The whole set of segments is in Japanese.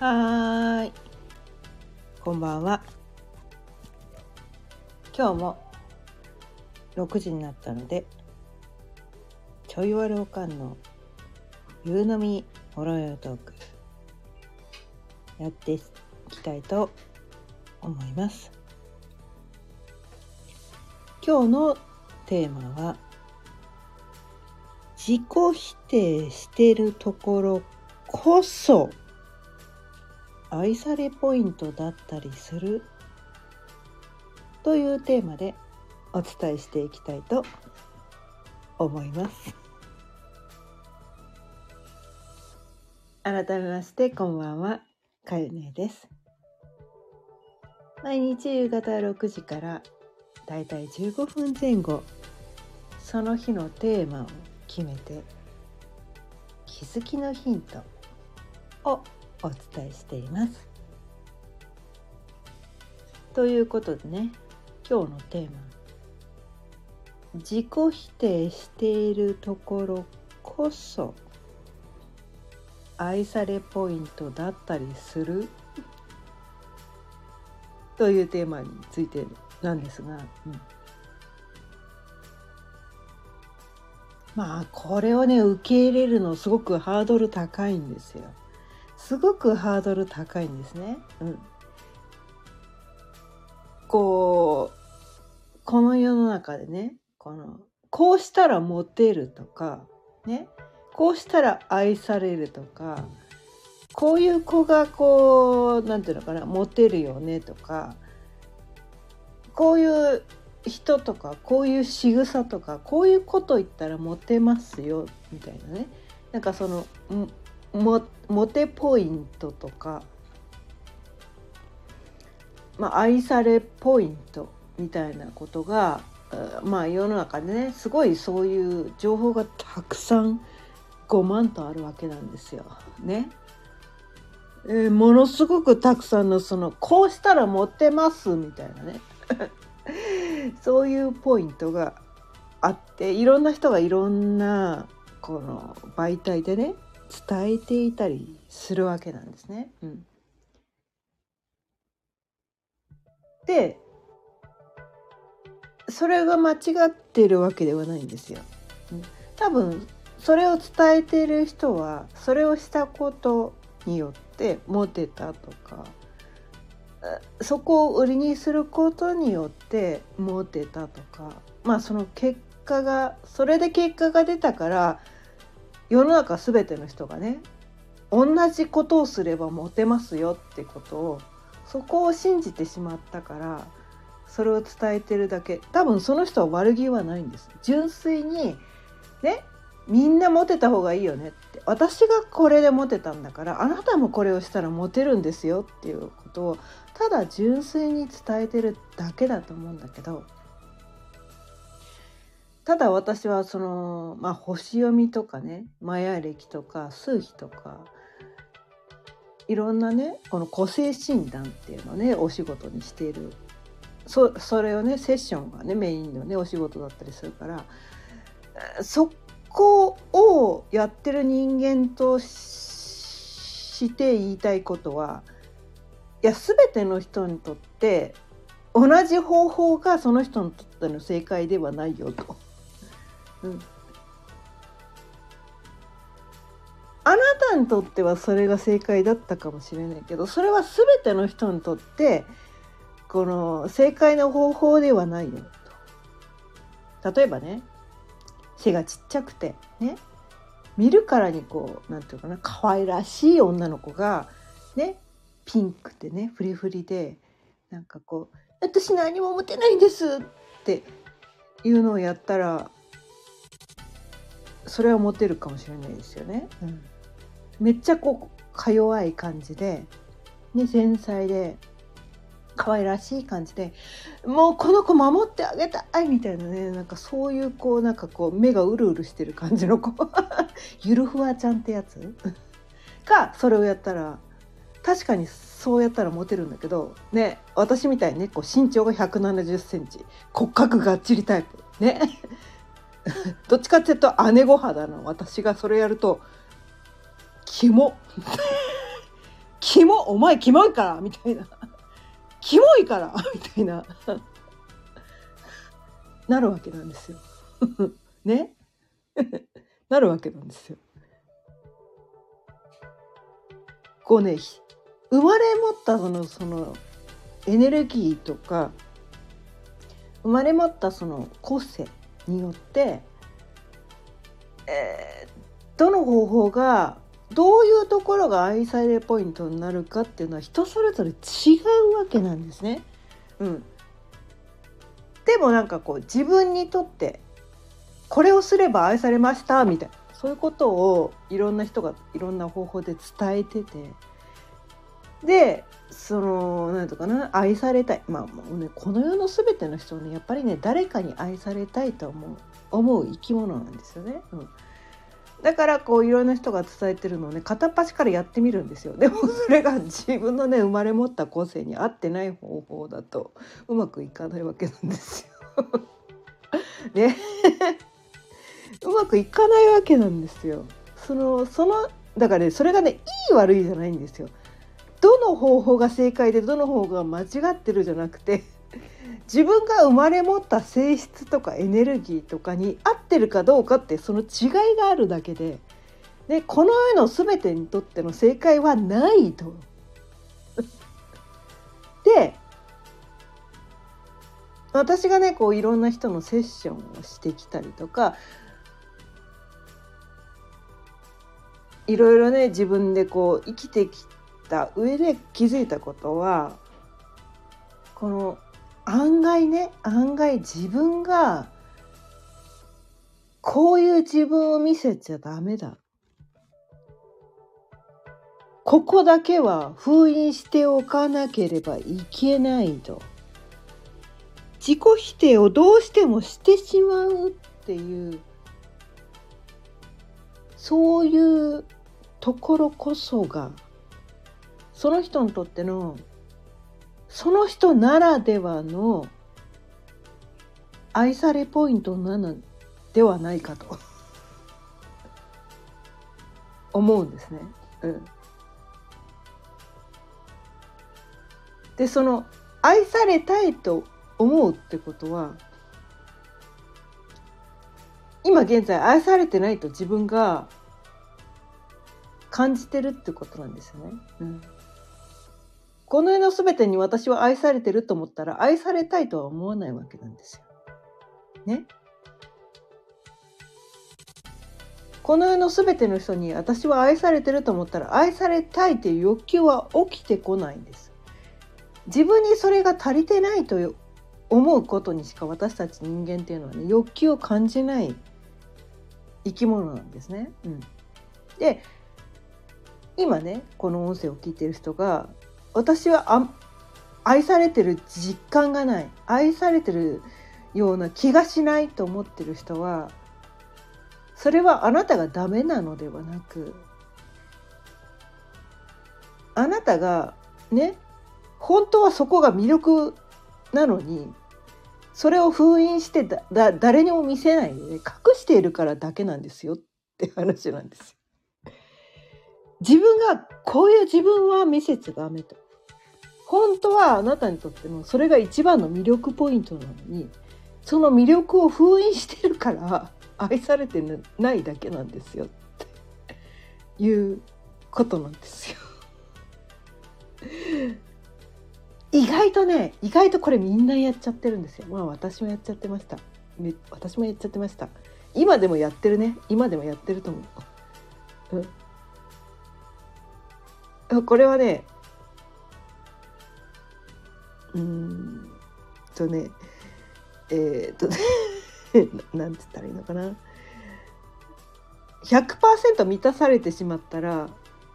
はい。こんばんは。今日も6時になったので、ちょいわるおかんの夕飲みほろよトークやっていきたいと思います。今日のテーマは自己否定してるところこそ愛されポイントだったりする？というテーマでお伝えしていきたいと思います。改めましてこんばんは。かゆねです。毎日夕方6時からだいたい15分前後その日のテーマを決めて気づきのヒントをお伝えしています。ということでね今日のテーマ「自己否定しているところこそ愛されポイントだったりする」というテーマについてなんですが、うん、まあこれをね受け入れるのすごくハードル高いんですよ。すごくハードル高いんですね。うん、こうこの世の中でねこのこうしたらモテるとかねこうしたら愛されるとかこういう子がこうなんていうのかなモテるよねとかこういう人とかこういう仕草とかこういうこと言ったらモテますよみたいなねなんかそのモモテポイントとか、まあ、愛されポイントみたいなことが、まあ、世の中でねすごいそういう情報がたくさん5万とあるわけなんですよ。ね。えー、ものすごくたくさんのそのこうしたらモテますみたいなね そういうポイントがあっていろんな人がいろんなこの媒体でね伝えていたりするわけなんですね。うん、でそれが間違ってるわけではないんですよ。うん多分それを伝えている人はそれをしたことによってモテたとかそこを売りにすることによってモテたとかまあその結果がそれで結果が出たから世の中全ての人がね同じことをすればモテますよってことをそこを信じてしまったからそれを伝えてるだけ。多分その人は悪気はないんです。純粋にねみんなモテた方がいいよねって。私がこれでモテたんだからあなたもこれをしたらモテるんですよっていうことをただ純粋に伝えてるだけだと思うんだけどただ私はその、まあ、星読みとかねマヤ暦とか数秘とかいろんなねこの個性診断っていうのをねお仕事にしているそそれをねセッションがねメインのねお仕事だったりするからそこをやってる人間として言いたいことはいや全ての人にとって同じ方法がその人にとっての正解ではないよと。うん、あなたにとってはそれが正解だったかもしれないけどそれは全ての人にとってこの正解の方法ではないよと。例えばね背がちっちゃくてね。見るからにこうなんていうかな可愛らしい女の子がね。ピンクでねフリフリでなんかこう「私何も持てないんです」っていうのをやったらそれはモテるかもしれないですよね。うん、めっちゃこうか弱い感じで、ね、繊細で可愛らしい感じでもうこの子守ってあげたいみたいなねなんかそういうこうなんかこう目がうるうるしてる感じの子。ゆるふわちゃんってやつ？がそれをやったら確かにそうやったらモテるんだけどね私みたいにねこう身長が1 7 0センチ骨格がっちりタイプ。ね どっちかっていうと姉御肌の私がそれやるとキモ。キモお前キモいからみたいな。キモいからみたいな。なるわけなんですよ。ね？なるわけなんですよ。こうね生まれ持ったそのそのエネルギーとか生まれ持ったその個性。によって、えー、どの方法がどういうところが愛されるポイントになるかっていうのは人それぞれ違うわけなんですね。うん、でもなんかこう自分にとってこれをすれば愛されましたみたいなそういうことをいろんな人がいろんな方法で伝えててでその何とかな愛されたいまあもうねこの世の全ての人はねやっぱりね誰かに愛されたいと思う思う生き物なんですよね。うんだからこういろんな人が伝えてるのをね片っ端からやってみるんですよでもそれが自分のね生まれ持った個性に合ってない方法だとうまくいかないわけなんですよ。ねうまくいかないわけなんですよ。そのそのだからねそれがねいい悪いじゃないんですよ。どの方法が正解でどの方が間違ってるじゃなくて自分が生まれ持った性質とかエネルギーとかに合ってるかどうかってその違いがあるだけででこの世の全てにとっての正解はないと。で私がねこういろんな人のセッションをしてきたりとかいろいろね自分でこう生きてきた上で気づいたことはこの案外ね案外自分がこういう自分を見せちゃダメだ。ここだけは封印しておかなければいけないと。自己否定をどうしてもしてしまうっていうそういうところこそがその人にとってのその人ならではの愛されポイントなのではないかと 思うんですね。うん、でその愛されたいと思うってことは今現在愛されてないと自分が感じてるってことなんですよね。うんこの世の全てに私は愛されてると思ったら愛されたいとは思わないわけなんですよ。ね？この世の全ての人に私は愛されてると思ったら愛されたいという欲求は起きてこないんです。自分にそれが足りてないという思うことにしか私たち人間っていうのはね欲求を感じない生き物なんですね。うん、で今ねこの音声を聞いてる人が私は愛されてる実感がない愛されてるような気がしないと思ってる人はそれはあなたがダメなのではなくあなたがね本当はそこが魅力なのにそれを封印してだだ誰にも見せないで、隠しているからだけなんですよって話なんです。自分がこういう自分は見せちゃダメと。本当はあなたにとってもそれが一番の魅力ポイントなのにその魅力を封印してるから愛されてないだけなんですよっていうことなんですよ。意外とね意外とこれみんなやっちゃってるんですよ。まあ私もやっちゃってました。私もやっちゃってました。今でもやってるね。今でもやってると思う。うん、これはねうん。とねえー、っとね なんつったらいいのかな。100%満たされてしまったら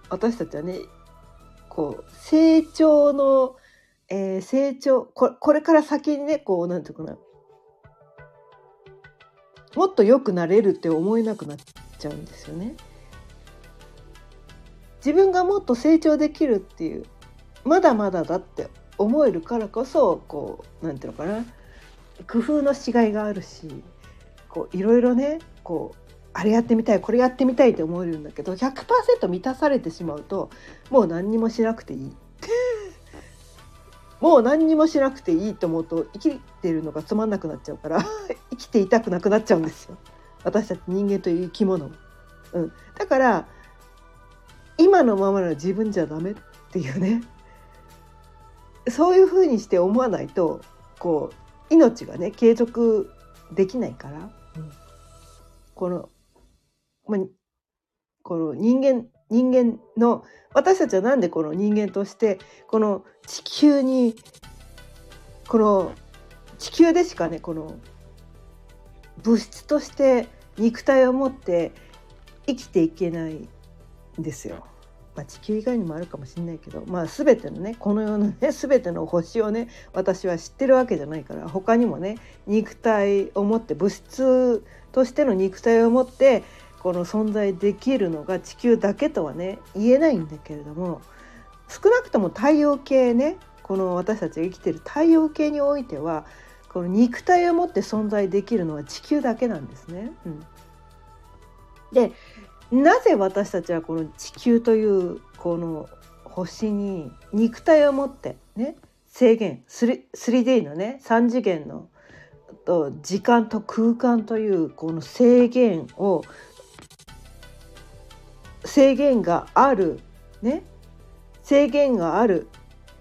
私たちはねこう成長の、えー、成長ここれから先にねこうなんていうかな。もっと良くなれるって思えなくなっちゃうんですよね。自分がもっと成長できるっていうまだまだだって思えるからこそこうなんていうのかな。工夫のしがいがあるしこういろいろねこうあれやってみたいこれやってみたいって思えるんだけど100%満たされてしまうともう何にもしなくていい。もう何にもしなくていいと思うと生きてるのがつまんなくなっちゃうから 生きていたくなくなっちゃうんですよ。私たち人間という生き物うん、だから今のままの自分じゃダメっていうね。そういうふうにして思わないとこう命がね継続できないから、うん、このま、この人間人間の私たちは何でこの人間としてこの地球にこの地球でしかねこの物質として肉体を持って生きていけないんですよ。まあ、地球以外にもあるかもしれないけど、まあ、全てのねこの世のね 全ての星をね私は知ってるわけじゃないから他にもね肉体を持って物質としての肉体を持ってこの存在できるのが地球だけとはね言えないんだけれども少なくとも太陽系ねこの私たちが生きてる太陽系においてはこの肉体を持って存在できるのは地球だけなんですね。うん、でなぜ私たちはこの地球というこの星に肉体を持ってね制限 3D のね3次元の時間と空間というこの制限を制限があるね制限がある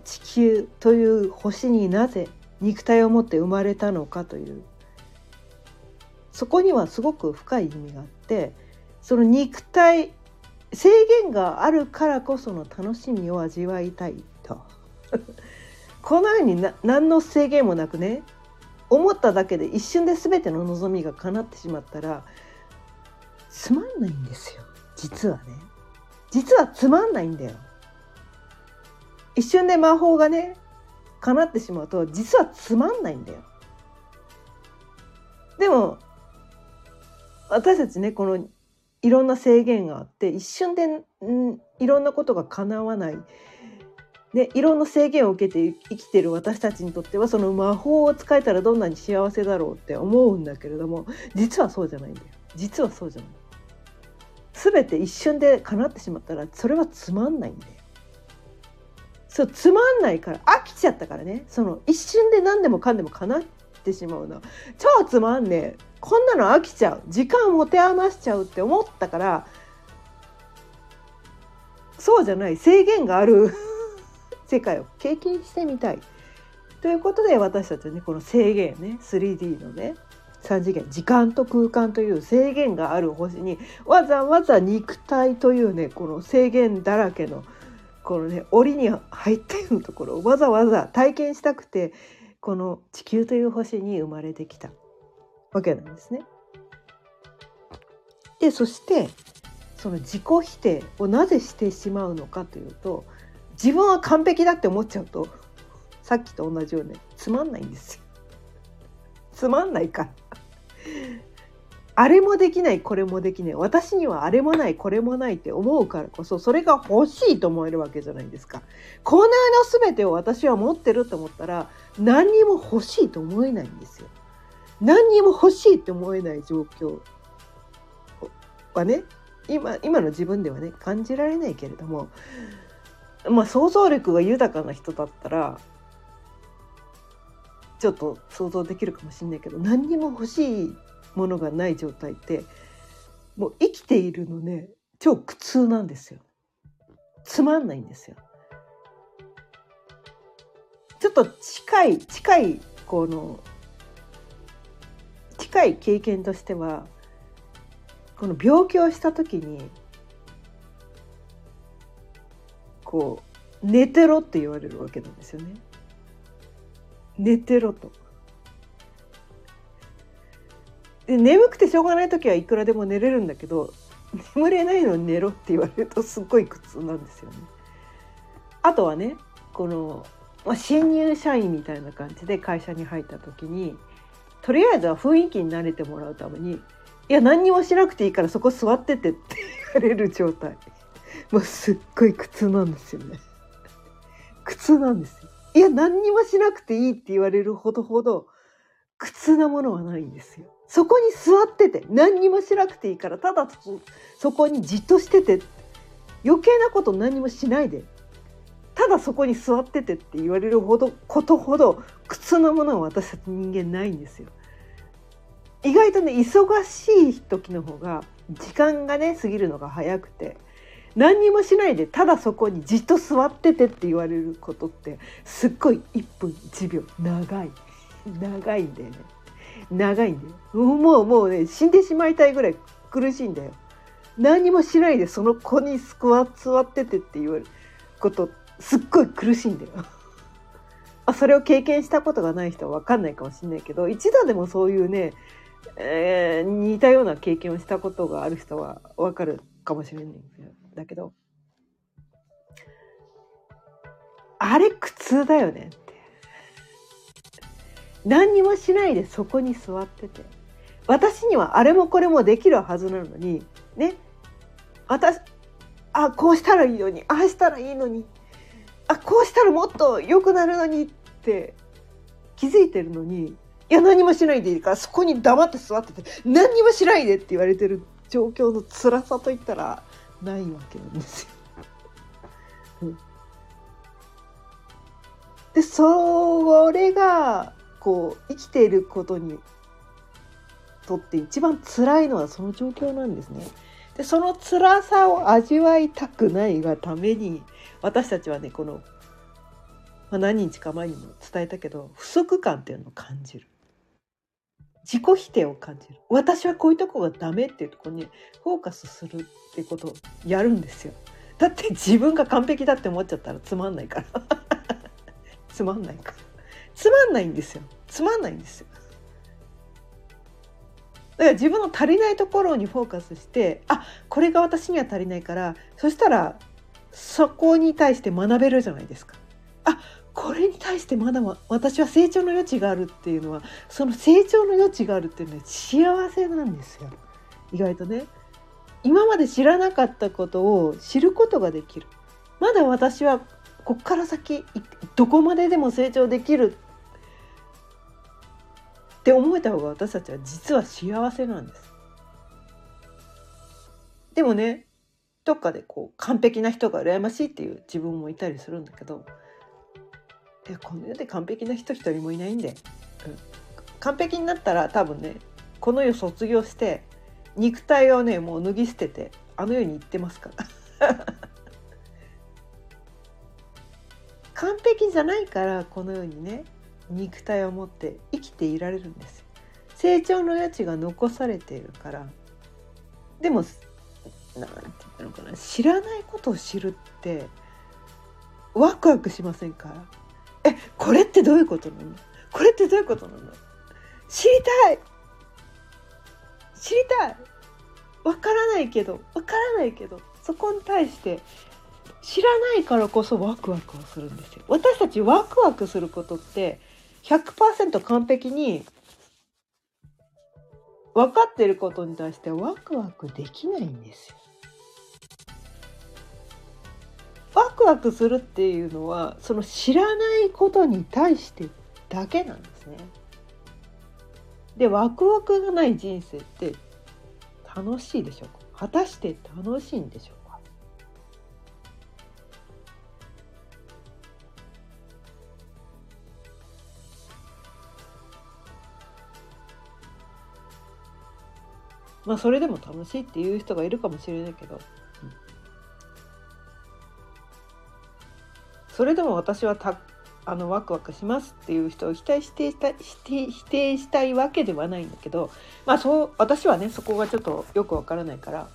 地球という星になぜ肉体を持って生まれたのかというそこにはすごく深い意味があってその肉体制限があるからこその楽しみを味わいたいと。このようにな何の制限もなくね思っただけで一瞬で全ての望みが叶ってしまったらつまんないんですよ。実はね。実はつまんないんだよ。一瞬で魔法がね叶ってしまうと実はつまんないんだよ。でも私たちねこのいろんな制限があって一瞬でんいろんなことが叶わない、ね、いろんな制限を受けて生きてる私たちにとってはその魔法を使えたらどんなに幸せだろうって思うんだけれども実はそうじゃないんだよ実はそうじゃない。全て一瞬で叶ってしまったらそれはつまんないんだよ。そうつまんないから飽きちゃったからねその一瞬で何でもかんでも叶ってしまうの超つまんねえ。こんなの飽きちゃう。時間持て余しちゃうって思ったからそうじゃない。制限がある。世界を。経験してみたい。ということで私たちはねこの制限ね。3D のね。3次元。時間と空間という制限がある星にわざわざ肉体というねこの制限だらけのこのね檻に入っているところをわざわざ体験したくてこの地球という星に生まれてきたわけなんですね。でそしてその自己否定をなぜしてしまうのかというと自分は完璧だって思っちゃうとさっきと同じようにつまんないんですよ。つまんないから。あれもできないこれもできない私にはあれもないこれもないって思うからこそそれが欲しいと思えるわけじゃないですか。この世の全てを私は持ってると思ったら何にも欲しいと思えないんですよ。何にも欲しいって思えない状況はね今今の自分ではね感じられないけれどもまあ想像力が豊かな人だったらちょっと想像できるかもしれないけど何にも欲しいものがない状態ってもう生きているのね超苦痛なんですよ。つまんないんですよ。ちょっと近い近いこの近い経験としてはこの病気をした時にこう寝てろって言われるわけなんですよね。寝てろと。眠くてしょうがない時はいくらでも寝れるんだけど眠れないのに寝ろって言われるとすっごい苦痛なんですよね。あとはねこの、まあ、新入社員みたいな感じで会社に入った時にとりあえずは雰囲気に慣れてもらうために「いや何にもしなくていいからそこ座ってて」って言われる状態もうすっごい苦痛なんですよね。苦痛なんですよ。いや何にもしなくていいって言われるほどほど苦痛なものはないんですよ。そこに座ってて何にもしなくていいからただそこにじっとしてて余計なこと何もしないでただそこに座っててって言われるほどことほど苦痛なものは私たち人間ないんですよ。意外とね忙しい時の方が時間がね過ぎるのが早くて何にもしないでただそこにじっと座っててって言われることってすっごい1分1秒長い長いんだよね長いんだよ。もうもうね死んでしまいたいぐらい苦しいんだよ。何もしないでその子にスクワ座っててって言われることすっごい苦しいんだよ。あそれを経験したことがない人は分かんないかもしれないけど一度でもそういうね、えー、似たような経験をしたことがある人は分かるかもしれないんだけど。あれ苦痛だよね。何にもしないでそこに座ってて。私にはあれもこれもできるはずなのにね。私あこうしたらいいのにああしたらいいのにあこうしたらもっと良くなるのにって気づいてるのにいや何もしないでいいからそこに黙って座ってて何にもしないでって言われてる状況の辛さといったらないわけなんですよ。うん、でそれがこう生きていることにとって一番辛いのはその状況なんですね。でその辛さを味わいたくないがために私たちはねこの、まあ、何日か前にも伝えたけど不足感っていうのを感じる。自己否定を感じる。私はこういうとこがダメっていうとこにフォーカスするってことをやるんですよ。だって自分が完璧だって思っちゃったらつまんないから。つまんないから。つまんないんですよつまんないんですよだから自分の足りないところにフォーカスしてあこれが私には足りないからそしたらそこに対して学べるじゃないですか。あこれに対してまだ私は成長の余地があるっていうのはその成長の余地があるっていうのは幸せなんですよ意外とね。今まで知らなかったことを知ることができる。まだ私はこっから先どこまででも成長できるって思えた方が私たちは実は幸せなんです。でもねどっかでこう完璧な人が羨ましいっていう自分もいたりするんだけどいやこの世で完璧な人一人もいないんで、うん、完璧になったら多分ねこの世卒業して肉体をねもう脱ぎ捨ててあの世に行ってますから。完璧じゃないからこの世にね肉体を持って生きていられるんです成長の余地が残されているから。でも何て言ったのかな。知らないことを知るってワクワクしませんか？えこれってどういうことなの？これってどういうことなの？知りたい！知りたい！わからないけどわからないけどそこに対して知らないからこそワクワクをするんですよ。私たちワクワクすることって100%完璧に分かってることに対してワクワクできないんですよ。ワクワクするっていうのはその知らないことに対してだけなんですね。でワクワクがない人生って楽しいでしょうか？果たして楽しいんでしょうか？まあそれでも楽しいっていう人がいるかもしれないけど、それでも私はたあのワクワクしますっていう人を否定して否定否定したいわけではないんだけど。まあそう私はねそこがちょっとよくわからないから。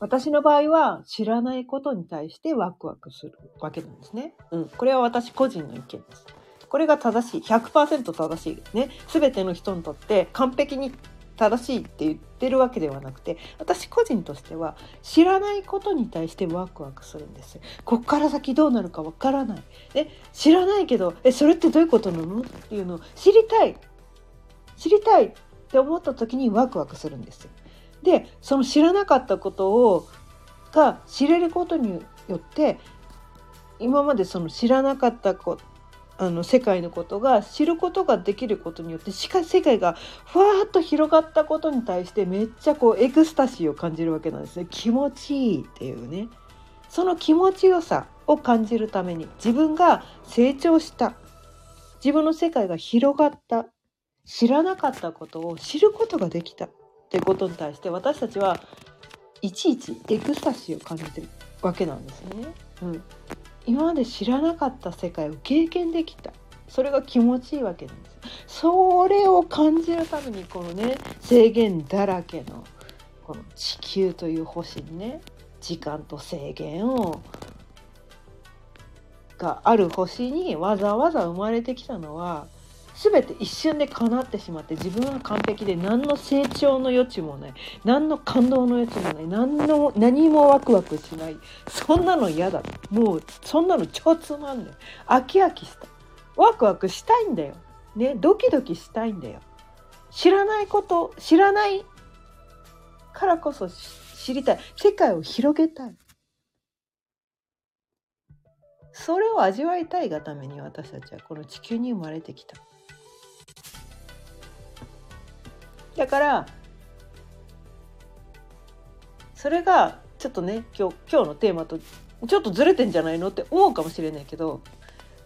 私の場合は知らないことに対してワクワクするわけなんですね。うん、これは私個人の意見です。これが正しい。100%正しい。ね。全ての人にとって完璧に正しいって言ってるわけではなくて私個人としては知らないことに対してワクワクするんです。こっから先どうなるかわからない。え知らないけどえそれってどういうことなの？っていうのを知りたい。知りたいって思った時にワクワクするんですでその知らなかったことをが知れることによって今までその知らなかったこあの世界のことが知ることができることによってしかし世界がふわーっと広がったことに対してめっちゃこうエクスタシーを感じるわけなんですね。気持ちいいっていうね。その気持ちよさを感じるために自分が成長した。自分の世界が広がった。知らなかったことを知ることができたってことに対して私たちはいちいちエクスタシーを感じてるわけなんですね。うん、今まで知らなかった世界を経験できた。それが気持ちいいわけなんです。それを感じるためにこのね制限だらけのこの地球という星にね時間と制限をがある星にわざわざ生まれてきたのは全て一瞬で叶ってしまって自分は完璧で何の成長の余地もない。何の感動の余地もない。何の何もワクワクしない。そんなの嫌だ。もうそんなの超つまんない。飽き飽きした。ワクワクしたいんだよ。ねドキドキしたいんだよ。知らないこと知らないからこそ知りたい。世界を広げたい。それを味わいたいがために私たちはこの地球に生まれてきた。だからそれがちょっとね今日今日のテーマとちょっとずれてんじゃないの？って思うかもしれないけど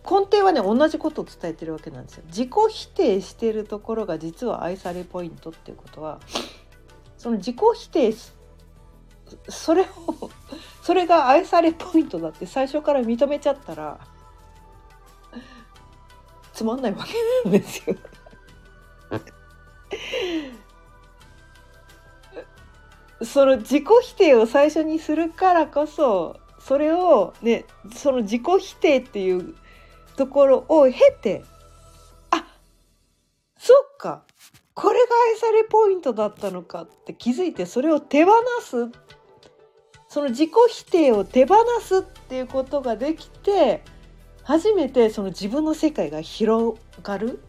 根底はね同じことを伝えてるわけなんですよ。自己否定してるところが実は愛されポイントっていうことはその自己否定それをそれが愛されポイントだって最初から認めちゃったらつまんないわけなんですよ。その自己否定を最初にするからこそそれをねその自己否定っていうところを経てあそっかこれが愛されポイントだったのかって気づいてそれを手放す。その自己否定を手放すっていうことができて初めてその自分の世界が広がる。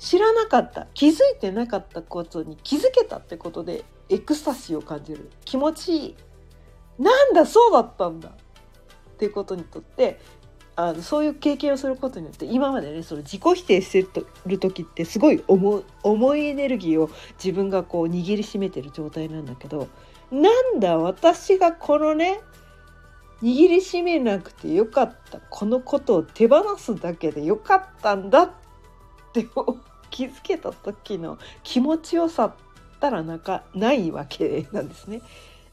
知らなかった気づいてなかったことに気づけたってことでエクスタシーを感じる。気持ちいい。なんだそうだったんだ。っていうことにとってあのそういう経験をすることによって今までねその自己否定してる時ってすごい重重いエネルギーを自分がこう握りしめてる状態なんだけどなんだ私がこのね握りしめなくてよかった。このことを手放すだけでよかったんだって気づけた時の気持ちよさったらなかないわけなんですね。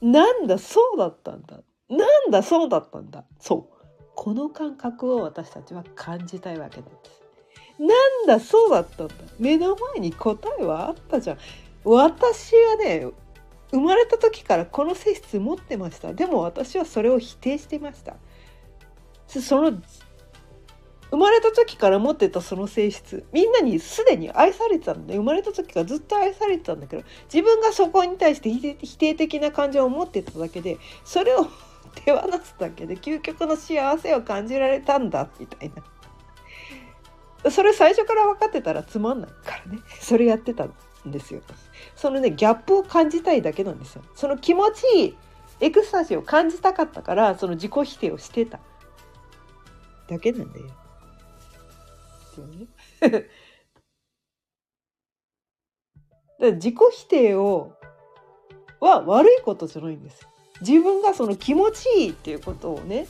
なんだそうだったんだなんだそうだったんだそうこの感覚を私たちは感じたいわけなんです。なんだそうだったんだ目の前に答えはあったじゃん。私はね生まれた時からこの性質持ってましたでも私はそれを否定してましたその生まれた時から持ってたその性質。みんなにすでに愛されてたんで生まれた時からずっと愛されてたんだけど自分がそこに対して否定的な感情を持ってただけでそれを 手放すだけで究極の幸せを感じられたんだみたいな。それ最初から分かってたらつまんないからね。それやってたんですよ。そのねギャップを感じたいだけなんですよ。その気持ちいいエクスタシーを感じたかったからその自己否定をしてただけなんだよ。よね。だ自己否定をは悪いことじゃないんです。自分がその気持ちいいっていうことをね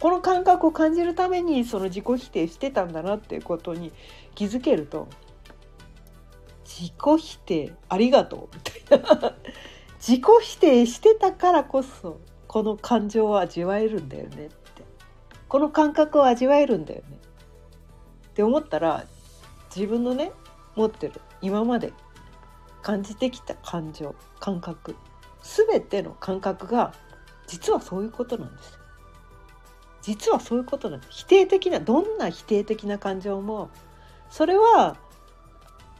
この感覚を感じるためにその自己否定してたんだなっていうことに気づけると自己否定ありがとうみたいな 自己否定してたからこそこの感情を味わえるんだよねってこの感覚を味わえるんだよねって思ったら自分のね持ってる今まで感じてきた感情感覚全ての感覚が実はそういうことなんです。実はそういうことなんです。否定的などんな否定的な感情もそれは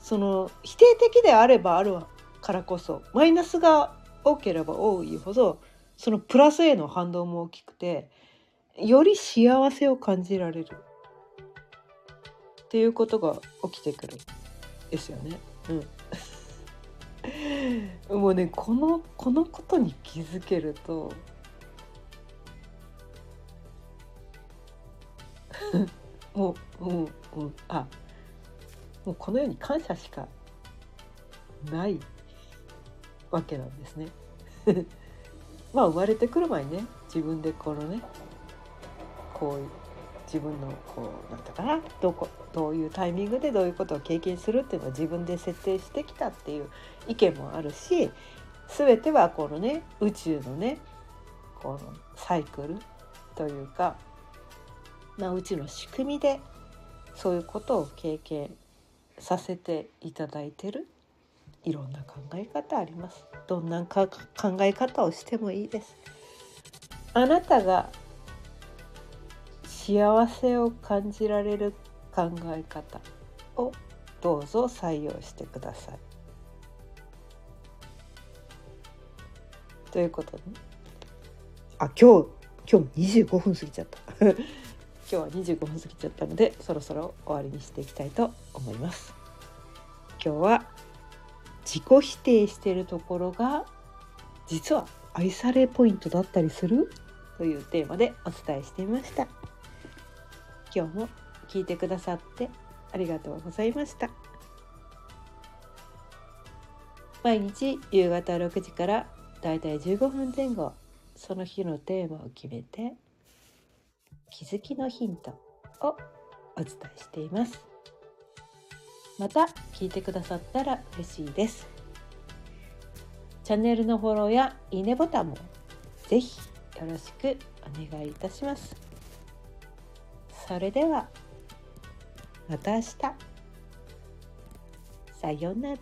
その否定的であればあるからこそマイナスが多ければ多いほどそのプラスへの反動も大きくてより幸せを感じられる。っていうことが起きてくるですよね。うん、もうねこのこのことに気づけると もうううんあもうこの世に感謝しかないわけなんですね。まあ生まれてくる前にね自分でこのねこういう自分のこうなんだかなどこどういうタイミングでどういうことを経験するっていうのを自分で設定してきたっていう意見もあるし全てはこのね宇宙のねこのサイクルというか、まあ、宇宙の仕組みでそういうことを経験させていただいてるいろんな考え方あります。どんな考え方をしてもいいです。あなたが幸せを感じられる考え方をどうぞ採用してください。ということで、あ今日今日25分過ぎちゃった。今日は25分過ぎちゃったのでそろそろ終わりにしていきたいと思います。今日は自己否定しているところが実は愛されポイントだったりする？というテーマでお伝えしてみました今日も聞いてくださってありがとうございました。毎日夕方6時からだいたい15分前後その日のテーマを決めて気づきのヒントをお伝えしています。また聞いてくださったら嬉しいです。チャンネルのフォローやいいねボタンもぜひよろしくお願いいたします。それではまた明日さよなら。